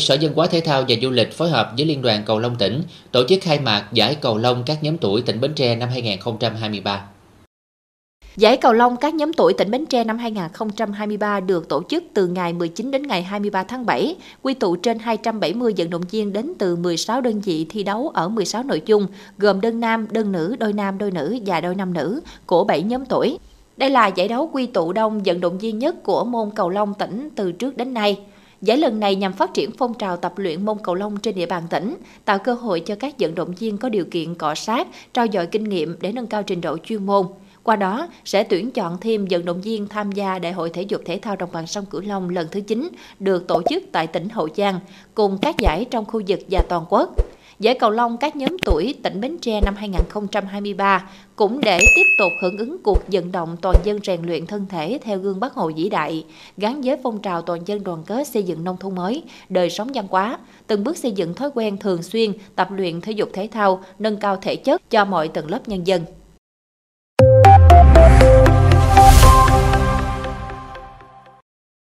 Sở Văn hóa Thể thao và Du lịch phối hợp với Liên đoàn Cầu Lông tỉnh tổ chức khai mạc giải cầu lông các nhóm tuổi tỉnh Bến Tre năm 2023. Giải cầu lông các nhóm tuổi tỉnh Bến Tre năm 2023 được tổ chức từ ngày 19 đến ngày 23 tháng 7, quy tụ trên 270 vận động viên đến từ 16 đơn vị thi đấu ở 16 nội dung, gồm đơn nam, đơn nữ, đôi nam, đôi nữ và đôi nam nữ của 7 nhóm tuổi. Đây là giải đấu quy tụ đông vận động viên nhất của môn cầu lông tỉnh từ trước đến nay. Giải lần này nhằm phát triển phong trào tập luyện môn cầu lông trên địa bàn tỉnh, tạo cơ hội cho các vận động viên có điều kiện cọ sát, trao dồi kinh nghiệm để nâng cao trình độ chuyên môn. Qua đó, sẽ tuyển chọn thêm vận động viên tham gia Đại hội Thể dục Thể thao Đồng bằng sông Cửu Long lần thứ 9 được tổ chức tại tỉnh Hậu Giang, cùng các giải trong khu vực và toàn quốc. Giải cầu lông các nhóm tuổi tỉnh Bến Tre năm 2023 cũng để tiếp tục hưởng ứng cuộc vận động toàn dân rèn luyện thân thể theo gương Bác Hồ vĩ đại, gắn với phong trào toàn dân đoàn kết xây dựng nông thôn mới, đời sống văn hóa, từng bước xây dựng thói quen thường xuyên tập luyện thể dục thể thao, nâng cao thể chất cho mọi tầng lớp nhân dân.